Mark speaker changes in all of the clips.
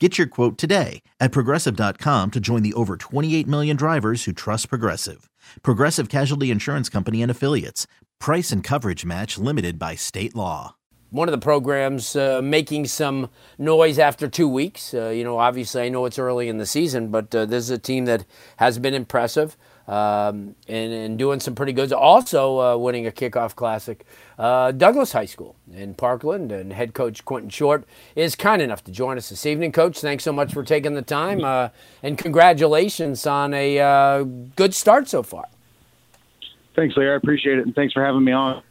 Speaker 1: Get your quote today at progressive.com to join the over 28 million drivers who trust Progressive. Progressive Casualty Insurance Company and Affiliates. Price and coverage match limited by state law.
Speaker 2: One of the programs uh, making some noise after two weeks. Uh, you know, obviously, I know it's early in the season, but uh, this is a team that has been impressive um, and, and, doing some pretty good. Also, uh, winning a kickoff classic. Uh, Douglas High School in Parkland, and head coach Quentin Short is kind enough to join us this evening. Coach, thanks so much for taking the time, uh, and congratulations on a uh, good start so far.
Speaker 3: Thanks, Larry. I appreciate it, and thanks for having me on.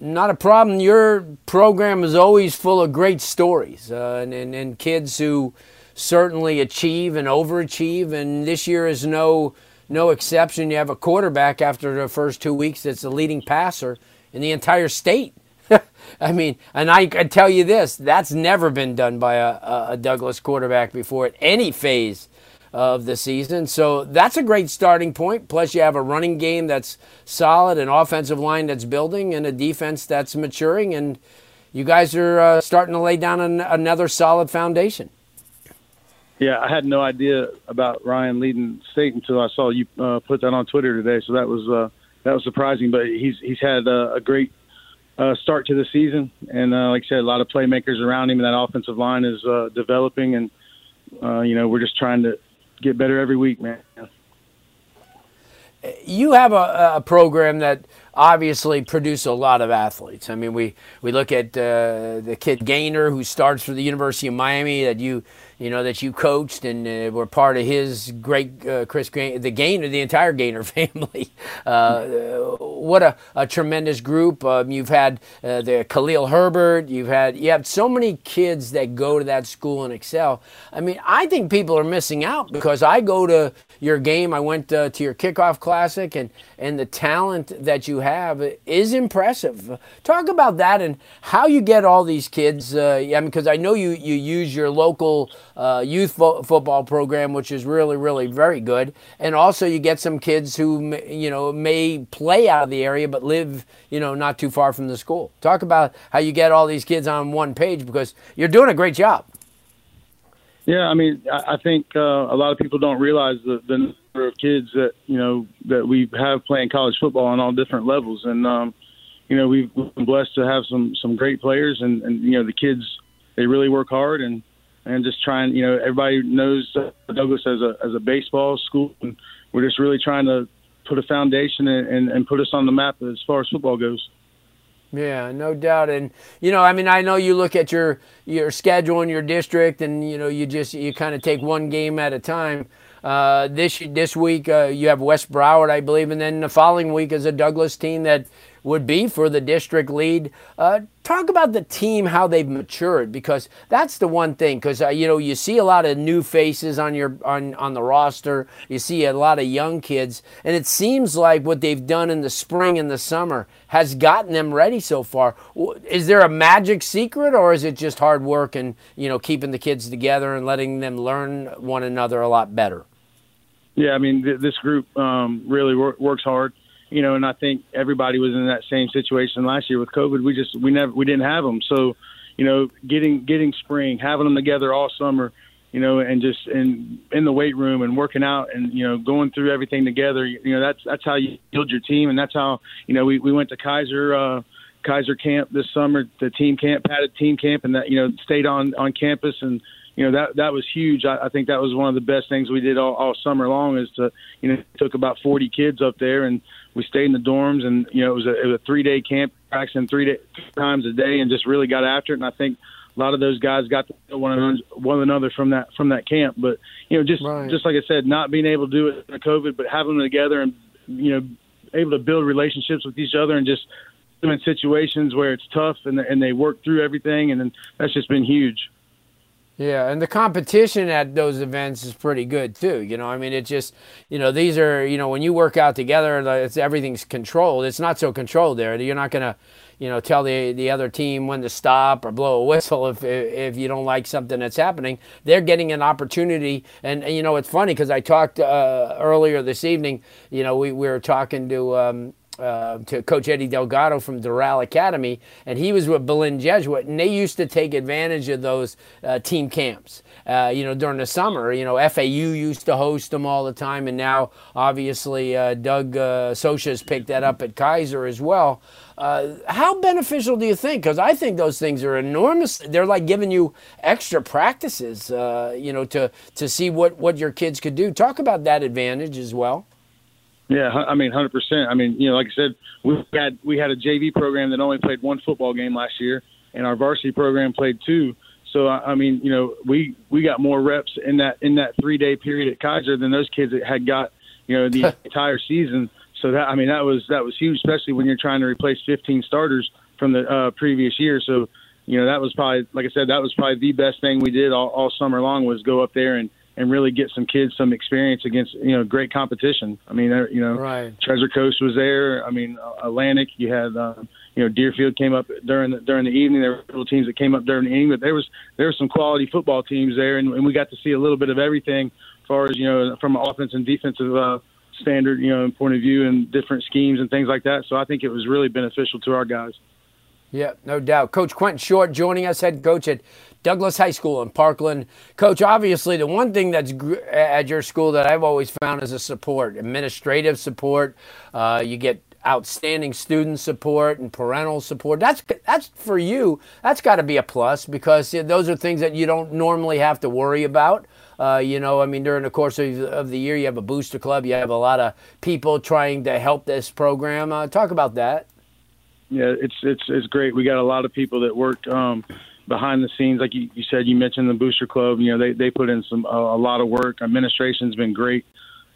Speaker 2: Not a problem. Your program is always full of great stories uh, and, and, and kids who certainly achieve and overachieve, and this year is no no exception. You have a quarterback after the first two weeks that's the leading passer in the entire state. I mean, and I can tell you this that's never been done by a, a, Douglas quarterback before at any phase of the season. So that's a great starting point. Plus, you have a running game that's solid, an offensive line that's building, and a defense that's maturing. And you guys are uh, starting to lay down an, another solid foundation.
Speaker 3: Yeah, I had no idea about Ryan leading state until I saw you uh, put that on Twitter today. So that was uh, that was surprising. But he's he's had uh, a great uh, start to the season, and uh, like I said, a lot of playmakers around him, and that offensive line is uh, developing. And uh, you know, we're just trying to get better every week, man.
Speaker 2: You have a, a program that obviously produce a lot of athletes. I mean, we, we look at uh, the kid Gainer who starts for the University of Miami that you you know that you coached and uh, were part of his great uh, Chris Gainer, the Gainer, the entire Gainer family. Uh, what a, a, tremendous group. Um, you've had uh, the Khalil Herbert. You've had you have so many kids that go to that school and excel. I mean, I think people are missing out because I go to your game. I went uh, to your kickoff classic and and the talent that you have is impressive. Talk about that and how you get all these kids. Uh, yeah, because I know you you use your local uh, youth fo- football program, which is really really very good, and also you get some kids who you know may play out of the area but live you know not too far from the school. Talk about how you get all these kids on one page because you're doing a great job.
Speaker 3: Yeah, I mean, I think uh, a lot of people don't realize the, the number of kids that you know that we have playing college football on all different levels, and um, you know we've been blessed to have some some great players, and, and you know the kids they really work hard and and just trying. You know, everybody knows Douglas as a as a baseball school, and we're just really trying to put a foundation and, and, and put us on the map as far as football goes.
Speaker 2: Yeah, no doubt. And you know, I mean, I know you look at your your schedule in your district, and you know, you just you kind of take one game at a time. Uh, this this week uh, you have West Broward, I believe, and then the following week is a Douglas team that would be for the district lead. Uh, talk about the team, how they've matured, because that's the one thing. Because uh, you know you see a lot of new faces on your on on the roster. You see a lot of young kids, and it seems like what they've done in the spring and the summer has gotten them ready so far. Is there a magic secret, or is it just hard work and you know keeping the kids together and letting them learn one another a lot better?
Speaker 3: Yeah, I mean th- this group um, really wor- works hard you know, and I think everybody was in that same situation last year with COVID. We just we never we didn't have them. So, you know, getting getting spring, having them together all summer, you know, and just in in the weight room and working out and you know going through everything together. You know, that's that's how you build your team, and that's how you know we we went to Keiser. uh Keiser camp this summer, the team camp, padded team camp, and that you know stayed on on campus and you know that that was huge. I, I think that was one of the best things we did all, all summer long is to you know took about 40 kids up there and we stayed in the dorms and you know it was a, it was a three day camp practicing three day, times a day and just really got after it. And I think a lot of those guys got to know one another, one another from that from that camp. But you know just right. just like I said, not being able to do it in COVID, but having them together and you know able to build relationships with each other and just them in situations where it's tough and and they work through everything and then that's just been huge.
Speaker 2: Yeah, and the competition at those events is pretty good too. You know, I mean, it's just, you know, these are, you know, when you work out together, it's everything's controlled. It's not so controlled there. You're not gonna, you know, tell the the other team when to stop or blow a whistle if if you don't like something that's happening. They're getting an opportunity, and, and you know, it's funny because I talked uh, earlier this evening. You know, we, we were talking to. Um, uh, to Coach Eddie Delgado from Doral Academy, and he was with Belen Jesuit, and they used to take advantage of those uh, team camps. Uh, you know, during the summer, you know, FAU used to host them all the time, and now obviously uh, Doug uh, has picked that up at Keiser as well. Uh, how beneficial do you think? Because I think those things are enormous. They're like giving you extra practices, you know, to to see what what your kids could do. Talk about that advantage as well.
Speaker 3: Yeah, I mean, hundred percent. I mean, you know, like I said, we had we had a JV program that only played one football game last year, and our varsity program played two. So I mean, you know, we we got more reps in that in that three day period at Keiser than those kids that had got, you know, the entire season. So that I mean, that was that was huge, especially when you're trying to replace 15 starters from the uh, previous year. So, you know, that was probably, like I said, that was probably the best thing we did all, all summer long was go up there and and really get some kids some experience against you know great competition. I mean, you know,
Speaker 2: right.
Speaker 3: Treasure Coast was there. I mean, Atlantic. You had um, you know Deerfield came up during the, during the evening. There were little teams that came up during the evening, but there was there were some quality football teams there, and, and we got to see a little bit of everything as far as you know from an offense and defensive. Uh, standard, you know, point of view and different schemes and things like that. So I think it was really beneficial to our guys.
Speaker 2: Yeah, no doubt. Coach Quentin Short joining us, head coach at Douglas High School in Parkland. Coach, obviously, the one thing that's at your school that I've always found is a support, administrative support. Uh, you get outstanding student support and parental support. That's that's for you. That's got to be a plus because those are things that you don't normally have to worry about. Uh, you know, I mean, during the course of, of, the year, you have a booster club. You have a lot of people trying to help this program. Uh, talk about that.
Speaker 3: Yeah, it's it's it's great. We got a lot of people that work um, behind the scenes, like you, you, said. You mentioned the Booster Club. You know, they they put in some a, a lot of work. Administration's been great,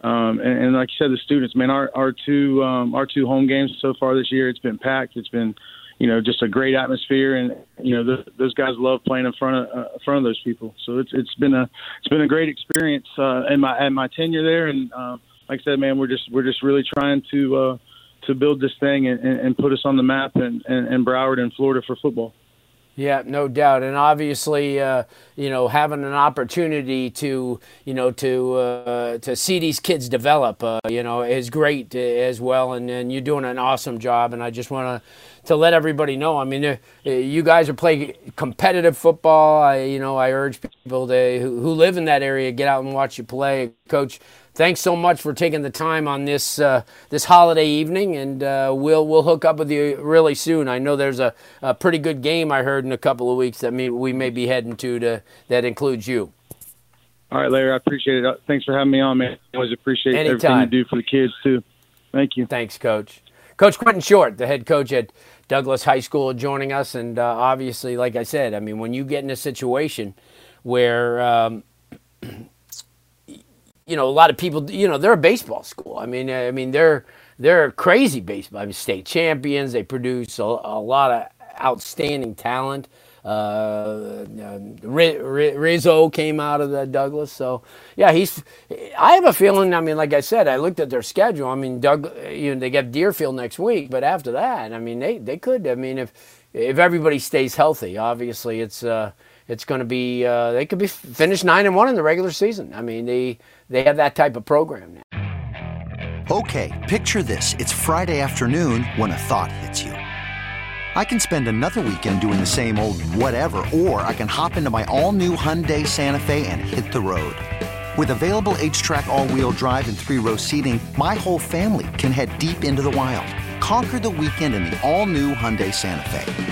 Speaker 3: um, and, and, like you said, the students. Man, our our two um, our two home games so far this year, it's been packed. It's been you know just a great atmosphere, and you know the, those guys love playing in front of uh, in front of those people. So it's it's been a it's been a great experience uh, in my in my tenure there, and uh, like I said, man, we're just we're just really trying to. Uh, to build this thing and, and put us on the map and, in, in Broward and Florida for football.
Speaker 2: Yeah, no doubt, and obviously, uh, you know, having an opportunity to, you know, to uh, to see these kids develop, uh, you know, is great as well, and, and you're doing an awesome job. And I just want to to let everybody know. I mean, uh, you guys are playing competitive football. I, you know, I urge people to who, who live in that area get out and watch you play, Coach thanks so much for taking the time on this uh, this holiday evening, and uh, we'll we'll hook up with you really soon. I know there's a, a pretty good game I heard in a couple of weeks that may, we may be heading to, to that includes you.
Speaker 3: All right, Larry, I appreciate it. Thanks for having me on, man. I always appreciate Anytime. everything you do for the kids too. Thank you.
Speaker 2: Thanks, Coach. Coach Quentin Short, the head coach at Douglas High School, joining us, and uh, obviously, like I said, I mean, when you get in a situation where um, you know, a lot of people, you know, they're a baseball school. I mean, I mean, they're they're crazy baseball. I mean, state champions. They produce a, a lot of outstanding talent. Uh, Rizzo came out of the Douglas, so yeah, he's. I have a feeling. I mean, like I said, I looked at their schedule. I mean, Doug, you know, they get Deerfield next week, but after that, I mean, they they could. I mean, if if everybody stays healthy, obviously, it's. Uh, it's going to be uh, they could be finished nine and one in the regular season. I mean, they they have that type of program now.
Speaker 4: Okay, picture this: it's Friday afternoon when a thought hits you. I can spend another weekend doing the same old whatever, or I can hop into my all-new Hyundai Santa Fe and hit the road. With available H-Track all-wheel drive and three-row seating, my whole family can head deep into the wild. Conquer the weekend in the all-new Hyundai Santa Fe.